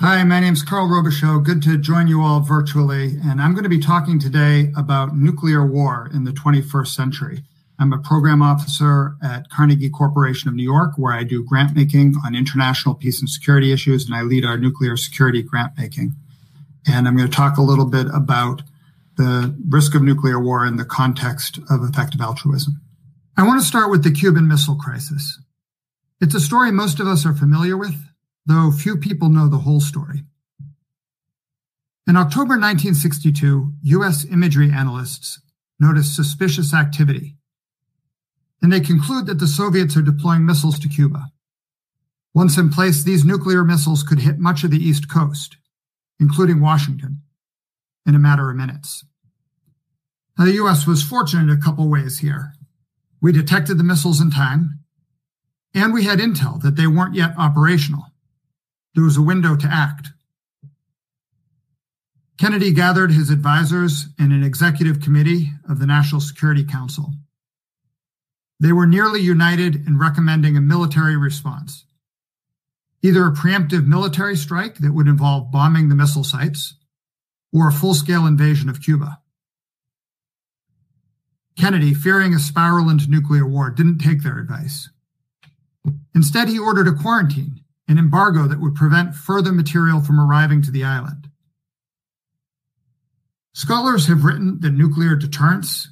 Hi, my name is Carl Robichaux. Good to join you all virtually. And I'm going to be talking today about nuclear war in the 21st century. I'm a program officer at Carnegie Corporation of New York, where I do grant making on international peace and security issues, and I lead our nuclear security grant making. And I'm going to talk a little bit about the risk of nuclear war in the context of effective altruism. I want to start with the Cuban Missile Crisis. It's a story most of us are familiar with, though few people know the whole story. In October 1962, U.S. imagery analysts notice suspicious activity, and they conclude that the Soviets are deploying missiles to Cuba. Once in place, these nuclear missiles could hit much of the East Coast, including Washington, in a matter of minutes. Now, the U.S. was fortunate a couple ways here. We detected the missiles in time, and we had intel that they weren't yet operational there was a window to act. Kennedy gathered his advisors in an executive committee of the National Security Council. They were nearly united in recommending a military response, either a preemptive military strike that would involve bombing the missile sites or a full scale invasion of Cuba. Kennedy, fearing a spiral into nuclear war, didn't take their advice. Instead, he ordered a quarantine an embargo that would prevent further material from arriving to the island. Scholars have written that nuclear deterrence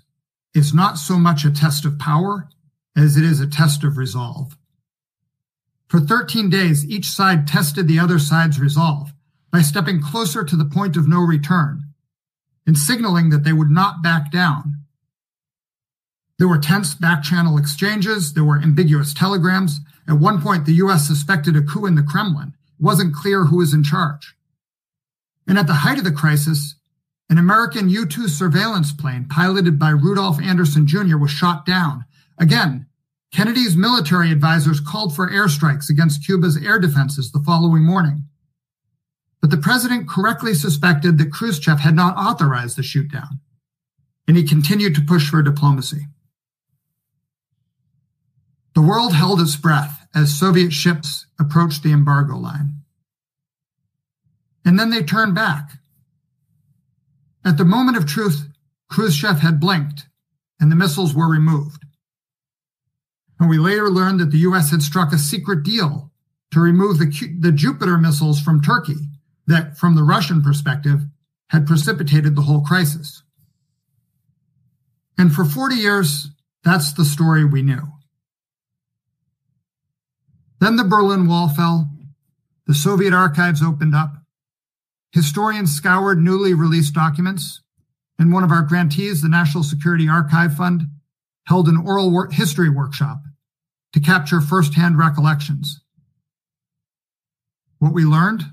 is not so much a test of power as it is a test of resolve. For 13 days, each side tested the other side's resolve by stepping closer to the point of no return and signaling that they would not back down. There were tense back channel exchanges, there were ambiguous telegrams, at one point, the US suspected a coup in the Kremlin. It wasn't clear who was in charge. And at the height of the crisis, an American U 2 surveillance plane piloted by Rudolph Anderson Jr. was shot down. Again, Kennedy's military advisors called for airstrikes against Cuba's air defenses the following morning. But the president correctly suspected that Khrushchev had not authorized the shootdown, and he continued to push for diplomacy. The world held its breath as Soviet ships approached the embargo line. And then they turned back. At the moment of truth, Khrushchev had blinked and the missiles were removed. And we later learned that the US had struck a secret deal to remove the, the Jupiter missiles from Turkey that, from the Russian perspective, had precipitated the whole crisis. And for 40 years, that's the story we knew. Then the Berlin Wall fell. The Soviet archives opened up. Historians scoured newly released documents. And one of our grantees, the National Security Archive Fund, held an oral wor- history workshop to capture firsthand recollections. What we learned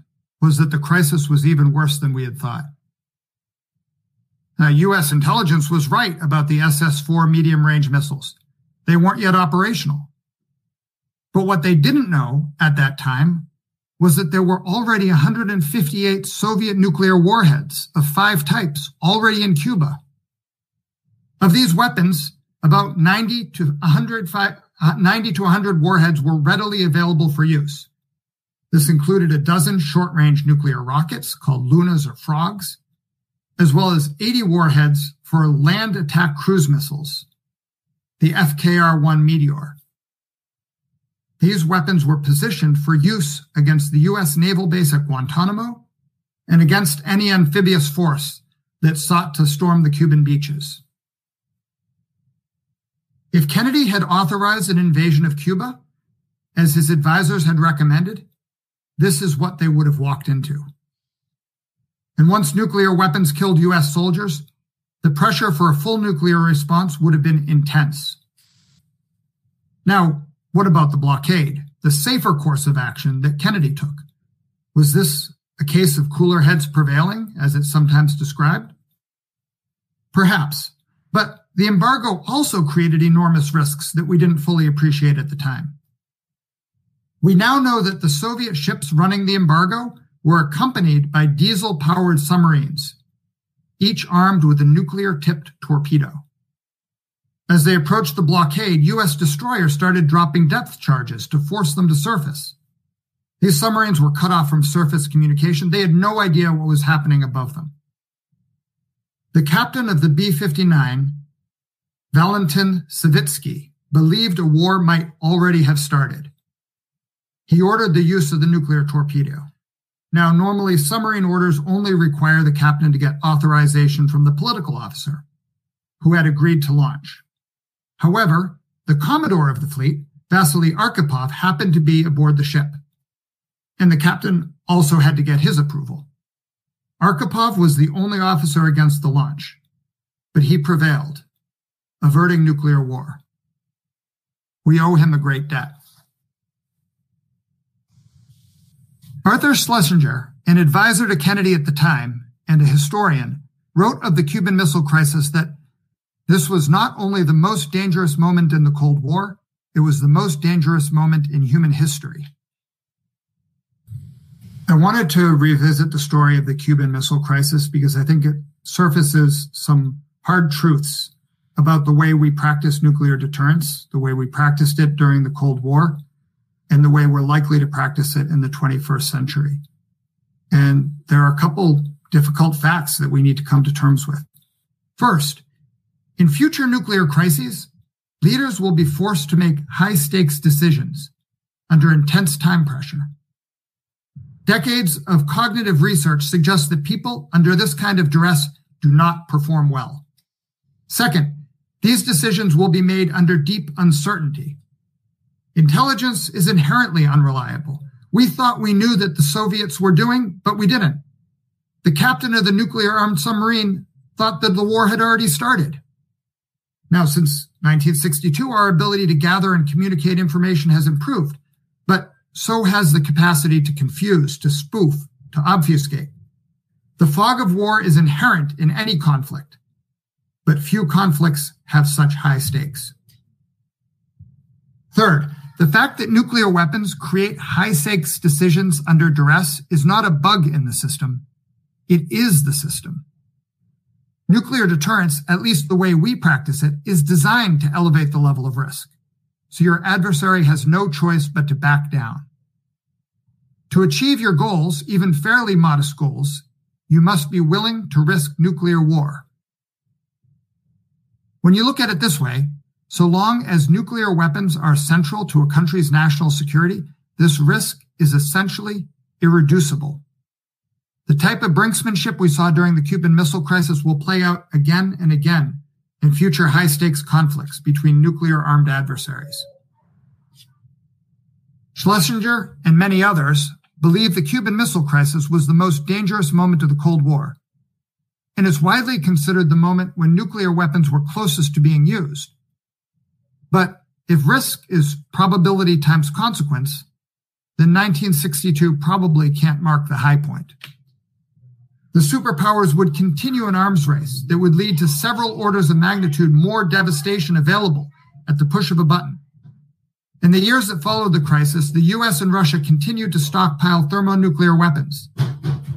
was that the crisis was even worse than we had thought. Now, U.S. intelligence was right about the SS 4 medium range missiles. They weren't yet operational. But what they didn't know at that time was that there were already 158 Soviet nuclear warheads of five types already in Cuba. Of these weapons, about 90 to 100, uh, 90 to 100 warheads were readily available for use. This included a dozen short range nuclear rockets called Lunas or Frogs, as well as 80 warheads for land attack cruise missiles, the FKR 1 Meteor. These weapons were positioned for use against the U.S. naval base at Guantanamo and against any amphibious force that sought to storm the Cuban beaches. If Kennedy had authorized an invasion of Cuba, as his advisors had recommended, this is what they would have walked into. And once nuclear weapons killed U.S. soldiers, the pressure for a full nuclear response would have been intense. Now, what about the blockade, the safer course of action that Kennedy took? Was this a case of cooler heads prevailing, as it's sometimes described? Perhaps, but the embargo also created enormous risks that we didn't fully appreciate at the time. We now know that the Soviet ships running the embargo were accompanied by diesel powered submarines, each armed with a nuclear tipped torpedo. As they approached the blockade, U.S. destroyers started dropping depth charges to force them to surface. These submarines were cut off from surface communication. They had no idea what was happening above them. The captain of the B 59, Valentin Savitsky, believed a war might already have started. He ordered the use of the nuclear torpedo. Now, normally, submarine orders only require the captain to get authorization from the political officer who had agreed to launch. However, the commodore of the fleet, Vasily Arkhipov, happened to be aboard the ship, and the captain also had to get his approval. Arkhipov was the only officer against the launch, but he prevailed, averting nuclear war. We owe him a great debt. Arthur Schlesinger, an advisor to Kennedy at the time and a historian, wrote of the Cuban Missile Crisis that this was not only the most dangerous moment in the Cold War, it was the most dangerous moment in human history. I wanted to revisit the story of the Cuban Missile Crisis because I think it surfaces some hard truths about the way we practice nuclear deterrence, the way we practiced it during the Cold War, and the way we're likely to practice it in the 21st century. And there are a couple difficult facts that we need to come to terms with. First, in future nuclear crises, leaders will be forced to make high stakes decisions under intense time pressure. Decades of cognitive research suggest that people under this kind of duress do not perform well. Second, these decisions will be made under deep uncertainty Intelligence is inherently unreliable. We thought we knew that the Soviets were doing, but we didn't. The captain of the nuclear armed submarine thought that the war had already started. Now, since 1962, our ability to gather and communicate information has improved, but so has the capacity to confuse, to spoof, to obfuscate. The fog of war is inherent in any conflict, but few conflicts have such high stakes. Third, the fact that nuclear weapons create high stakes decisions under duress is not a bug in the system. It is the system. Nuclear deterrence, at least the way we practice it, is designed to elevate the level of risk. So your adversary has no choice but to back down. To achieve your goals, even fairly modest goals, you must be willing to risk nuclear war. When you look at it this way, so long as nuclear weapons are central to a country's national security, this risk is essentially irreducible. The type of brinksmanship we saw during the Cuban Missile Crisis will play out again and again in future high stakes conflicts between nuclear armed adversaries. Schlesinger and many others believe the Cuban Missile Crisis was the most dangerous moment of the Cold War, and is widely considered the moment when nuclear weapons were closest to being used. But if risk is probability times consequence, then 1962 probably can't mark the high point. The superpowers would continue an arms race that would lead to several orders of magnitude more devastation available at the push of a button. In the years that followed the crisis, the US and Russia continued to stockpile thermonuclear weapons,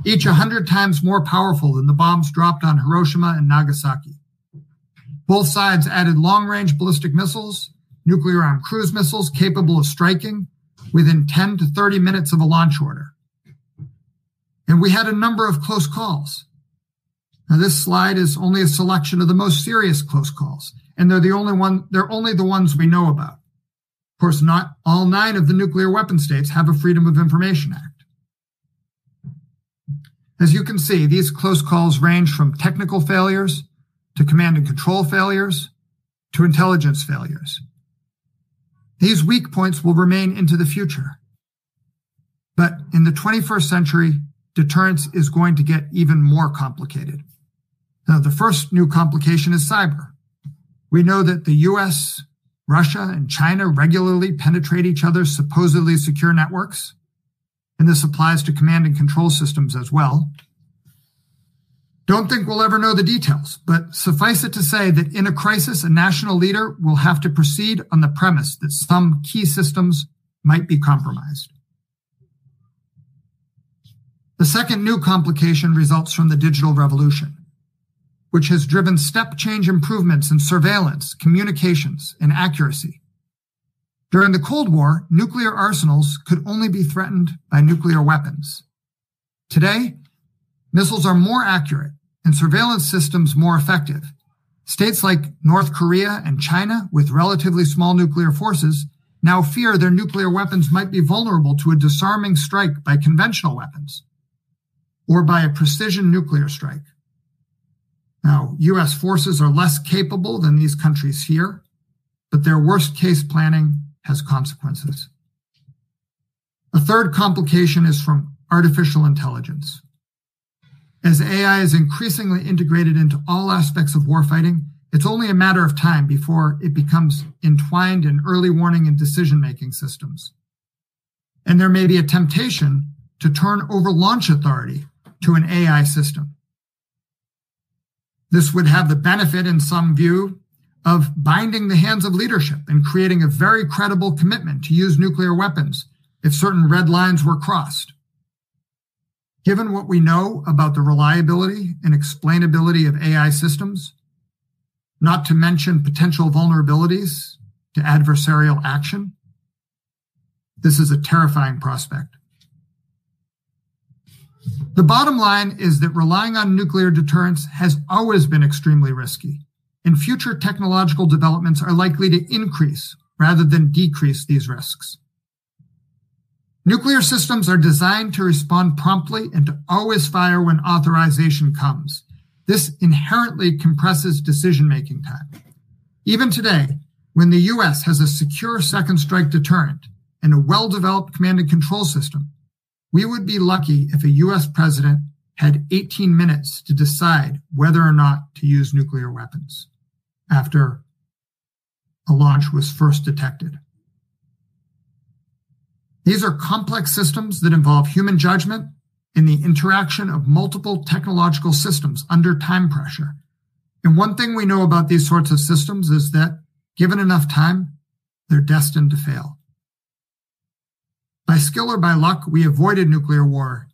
each a hundred times more powerful than the bombs dropped on Hiroshima and Nagasaki. Both sides added long range ballistic missiles, nuclear armed cruise missiles capable of striking within 10 to 30 minutes of a launch order. And we had a number of close calls. Now, this slide is only a selection of the most serious close calls, and they're the only one, they're only the ones we know about. Of course, not all nine of the nuclear weapon states have a Freedom of Information Act. As you can see, these close calls range from technical failures to command and control failures to intelligence failures. These weak points will remain into the future. But in the 21st century, deterrence is going to get even more complicated. Now, the first new complication is cyber. We know that the US, Russia, and China regularly penetrate each other's supposedly secure networks, and this applies to command and control systems as well. Don't think we'll ever know the details, but suffice it to say that in a crisis, a national leader will have to proceed on the premise that some key systems might be compromised. The second new complication results from the digital revolution, which has driven step change improvements in surveillance, communications, and accuracy. During the Cold War, nuclear arsenals could only be threatened by nuclear weapons. Today, missiles are more accurate and surveillance systems more effective. States like North Korea and China, with relatively small nuclear forces, now fear their nuclear weapons might be vulnerable to a disarming strike by conventional weapons or by a precision nuclear strike. Now, US forces are less capable than these countries here, but their worst case planning has consequences. A third complication is from artificial intelligence. As AI is increasingly integrated into all aspects of warfighting, it's only a matter of time before it becomes entwined in early warning and decision making systems. And there may be a temptation to turn over launch authority to an AI system. This would have the benefit, in some view, of binding the hands of leadership and creating a very credible commitment to use nuclear weapons if certain red lines were crossed. Given what we know about the reliability and explainability of AI systems, not to mention potential vulnerabilities to adversarial action, this is a terrifying prospect. The bottom line is that relying on nuclear deterrence has always been extremely risky and future technological developments are likely to increase rather than decrease these risks. Nuclear systems are designed to respond promptly and to always fire when authorization comes. This inherently compresses decision-making time. Even today, when the U.S. has a secure second strike deterrent and a well-developed command and control system, we would be lucky if a U.S. president had 18 minutes to decide whether or not to use nuclear weapons after a launch was first detected. These are complex systems that involve human judgment and the interaction of multiple technological systems under time pressure. And one thing we know about these sorts of systems is that given enough time, they're destined to fail. By skill or by luck, we avoided nuclear war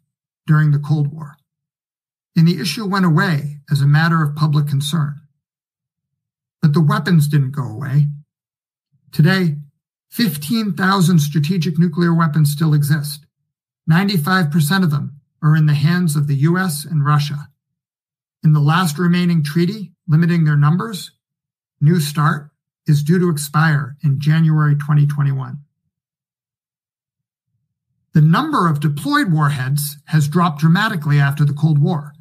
during the Cold War. And the issue went away as a matter of public concern. But the weapons didn't go away. Today, 15,000 strategic nuclear weapons still exist. 95% of them are in the hands of the US and Russia. In the last remaining treaty limiting their numbers, New START is due to expire in January 2021. The number of deployed warheads has dropped dramatically after the Cold War,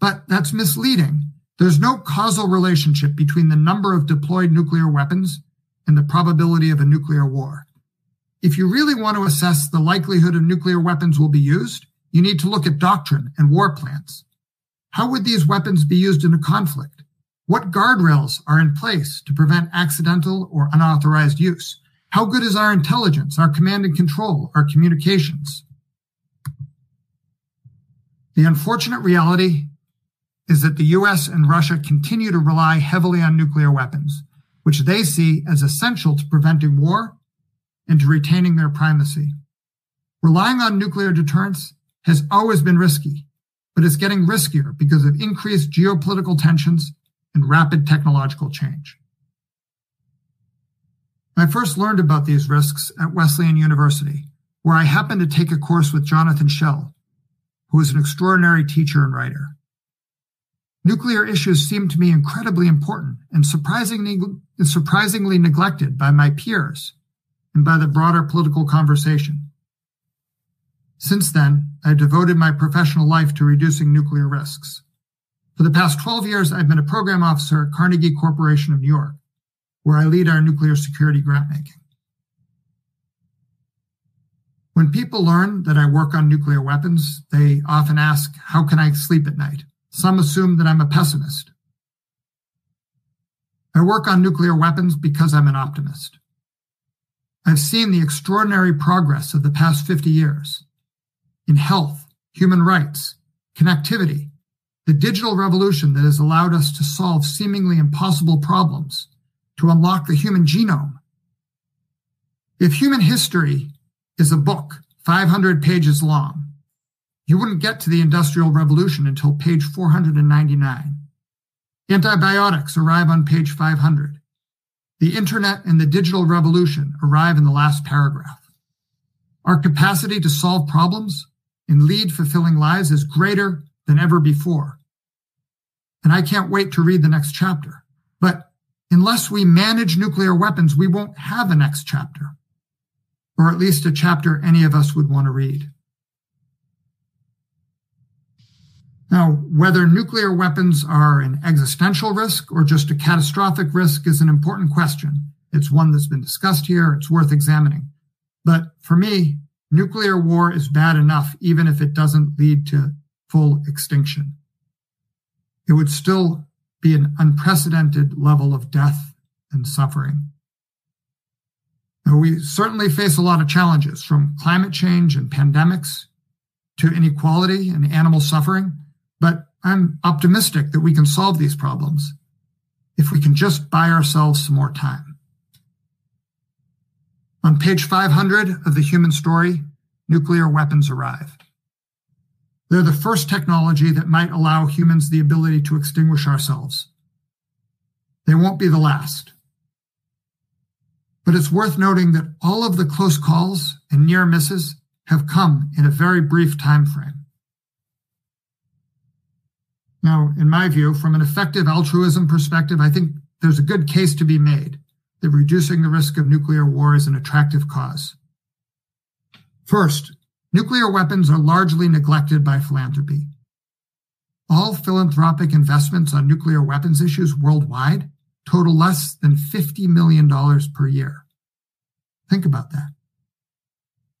but that's misleading there's no causal relationship between the number of deployed nuclear weapons and the probability of a nuclear war. If you really want to assess the likelihood of nuclear weapons will be used, you need to look at doctrine and war plans. How would these weapons be used in a conflict? What guardrails are in place to prevent accidental or unauthorized use? How good is our intelligence, our command and control, our communications? The unfortunate reality is that the US and Russia continue to rely heavily on nuclear weapons, which they see as essential to preventing war and to retaining their primacy. Relying on nuclear deterrence has always been risky, but it's getting riskier because of increased geopolitical tensions and rapid technological change. I first learned about these risks at Wesleyan University, where I happened to take a course with Jonathan Schell, who is an extraordinary teacher and writer. Nuclear issues seemed to me incredibly important and surprisingly, surprisingly neglected by my peers and by the broader political conversation. Since then, I've devoted my professional life to reducing nuclear risks. For the past 12 years, I've been a program officer at Carnegie Corporation of New York, where I lead our nuclear security grant making. When people learn that I work on nuclear weapons, they often ask, How can I sleep at night? Some assume that I'm a pessimist. I work on nuclear weapons because I'm an optimist. I've seen the extraordinary progress of the past 50 years in health, human rights, connectivity, the digital revolution that has allowed us to solve seemingly impossible problems, to unlock the human genome. If human history is a book 500 pages long, you wouldn't get to the Industrial Revolution until page 499. Antibiotics arrive on page 500. the internet and the digital revolution arrive in the last paragraph. Our capacity to solve problems and lead fulfilling lives is greater than ever before. And I can't wait to read the next chapter. Unless we manage nuclear weapons, we won't have a next chapter, or at least a chapter any of us would want to read. Now, whether nuclear weapons are an existential risk or just a catastrophic risk is an important question. It's one that's been discussed here. It's worth examining. But for me, nuclear war is bad enough, even if it doesn't lead to full extinction. It would still be an unprecedented level of death and suffering. Now, we certainly face a lot of challenges from climate change and pandemics to inequality and animal suffering but I'm optimistic that we can solve these problems if we can just buy ourselves some more time. On page 500 of the human story, nuclear weapons arrive. They're the first technology that might allow humans the ability to extinguish ourselves. They won't be the last. But it's worth noting that all of the close calls and near misses have come in a very brief time frame. Now, in my view, from an effective altruism perspective, I think there's a good case to be made that reducing the risk of nuclear war is an attractive cause. First, nuclear weapons are largely neglected by philanthropy. All philanthropic investments on nuclear weapons issues worldwide total less than $50 million per year. Think about that.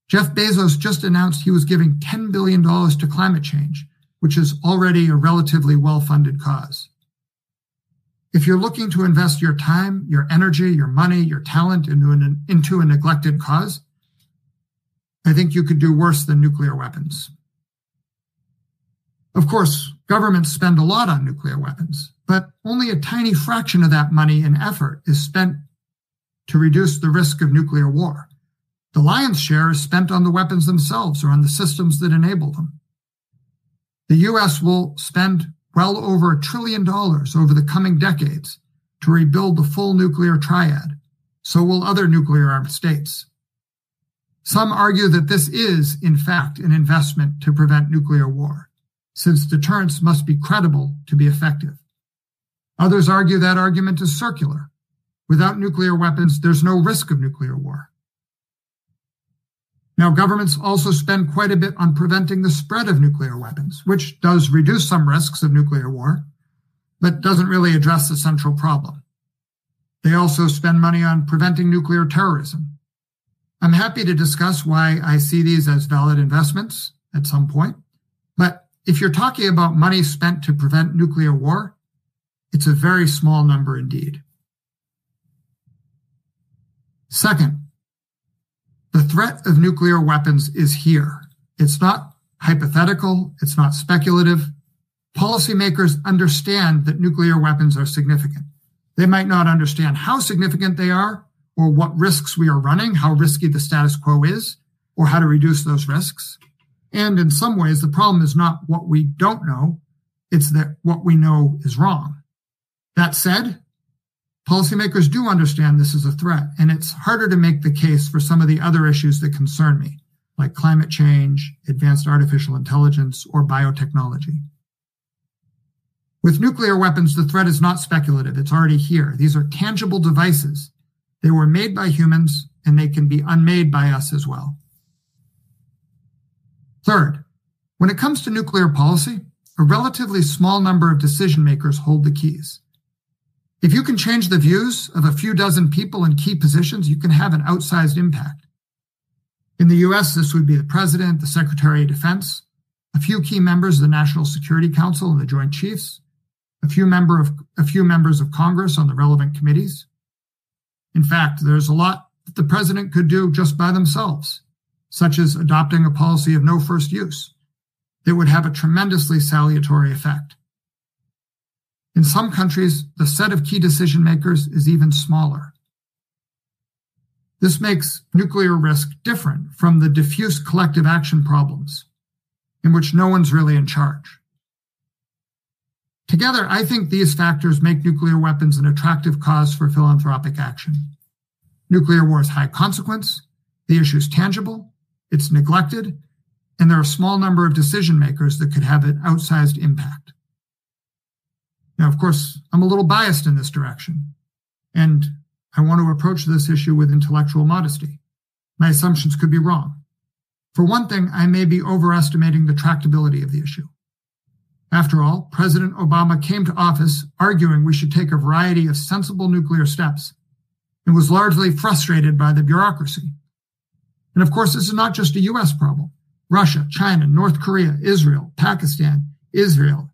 Jeff Bezos just announced he was giving $10 billion to climate change, which is already a relatively well funded cause. If you're looking to invest your time, your energy, your money, your talent into, an, into a neglected cause, I think you could do worse than nuclear weapons. Of course, governments spend a lot on nuclear weapons, but only a tiny fraction of that money and effort is spent to reduce the risk of nuclear war. The lion's share is spent on the weapons themselves or on the systems that enable them. The US will spend well over a trillion dollars over the coming decades to rebuild the full nuclear triad. So will other nuclear armed states. Some argue that this is, in fact, an investment to prevent nuclear war, since deterrence must be credible to be effective. Others argue that argument is circular. Without nuclear weapons, there's no risk of nuclear war. Now, governments also spend quite a bit on preventing the spread of nuclear weapons, which does reduce some risks of nuclear war, but doesn't really address the central problem. They also spend money on preventing nuclear terrorism. I'm happy to discuss why I see these as valid investments at some point, but if you're talking about money spent to prevent nuclear war, it's a very small number indeed. Second, the threat of nuclear weapons is here. It's not hypothetical. It's not speculative. Policymakers understand that nuclear weapons are significant. They might not understand how significant they are or what risks we are running, how risky the status quo is, or how to reduce those risks. And in some ways, the problem is not what we don't know. It's that what we know is wrong. That said, Policymakers do understand this is a threat, and it's harder to make the case for some of the other issues that concern me, like climate change, advanced artificial intelligence, or biotechnology. With nuclear weapons, the threat is not speculative. It's already here. These are tangible devices. They were made by humans, and they can be unmade by us as well. Third, when it comes to nuclear policy, a relatively small number of decision makers hold the keys. If you can change the views of a few dozen people in key positions, you can have an outsized impact. In the US, this would be the president, the secretary of defense, a few key members of the National Security Council and the Joint Chiefs, a few member of a few members of Congress on the relevant committees. In fact, there's a lot that the president could do just by themselves, such as adopting a policy of no first use that would have a tremendously salutary effect. In some countries, the set of key decision makers is even smaller. This makes nuclear risk different from the diffuse collective action problems, in which no one's really in charge. Together, I think these factors make nuclear weapons an attractive cause for philanthropic action. Nuclear war is high consequence, the issue is tangible, it's neglected, and there are a small number of decision makers that could have an outsized impact. Now, of course, I'm a little biased in this direction, and I want to approach this issue with intellectual modesty. My assumptions could be wrong. For one thing, I may be overestimating the tractability of the issue. After all, President Obama came to office arguing we should take a variety of sensible nuclear steps and was largely frustrated by the bureaucracy. And of course, this is not just a US problem. Russia, China, North Korea, Israel, Pakistan, Israel,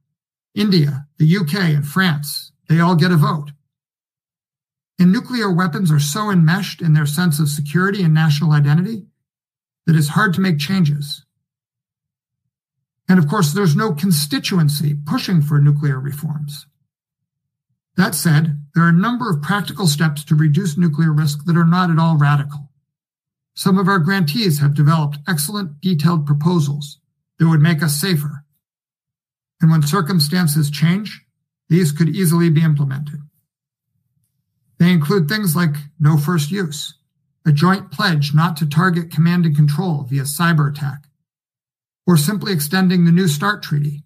India, the UK, and France, they all get a vote. And nuclear weapons are so enmeshed in their sense of security and national identity that it's hard to make changes. And of course, there's no constituency pushing for nuclear reforms. That said, there are a number of practical steps to reduce nuclear risk that are not at all radical. Some of our grantees have developed excellent detailed proposals that would make us safer. And when circumstances change, these could easily be implemented. They include things like no first use, a joint pledge not to target command and control via cyber attack, or simply extending the New START Treaty,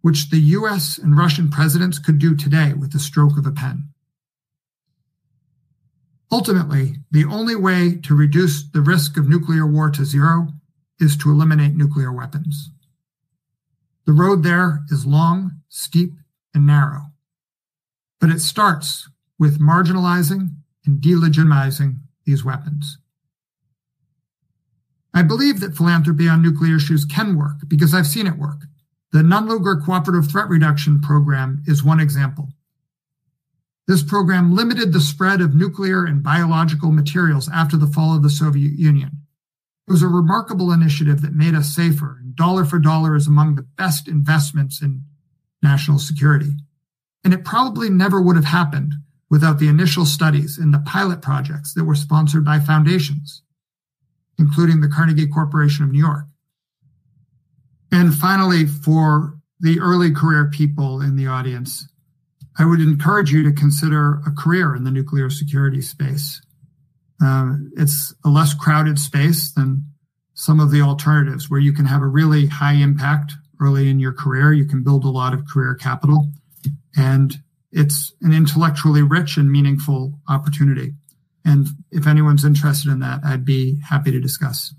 which the US and Russian presidents could do today with the stroke of a pen. Ultimately, the only way to reduce the risk of nuclear war to zero is to eliminate nuclear weapons. The road there is long, steep, and narrow. But it starts with marginalizing and delegitimizing these weapons. I believe that philanthropy on nuclear issues can work because I've seen it work. The Nunn-Lugar Cooperative Threat Reduction Program is one example. This program limited the spread of nuclear and biological materials after the fall of the Soviet Union. It was a remarkable initiative that made us safer, and dollar for dollar is among the best investments in national security. And it probably never would have happened without the initial studies and the pilot projects that were sponsored by foundations, including the Carnegie Corporation of New York. And finally, for the early career people in the audience, I would encourage you to consider a career in the nuclear security space. Uh, it's a less crowded space than some of the alternatives where you can have a really high impact early in your career. You can build a lot of career capital and it's an intellectually rich and meaningful opportunity. And if anyone's interested in that, I'd be happy to discuss.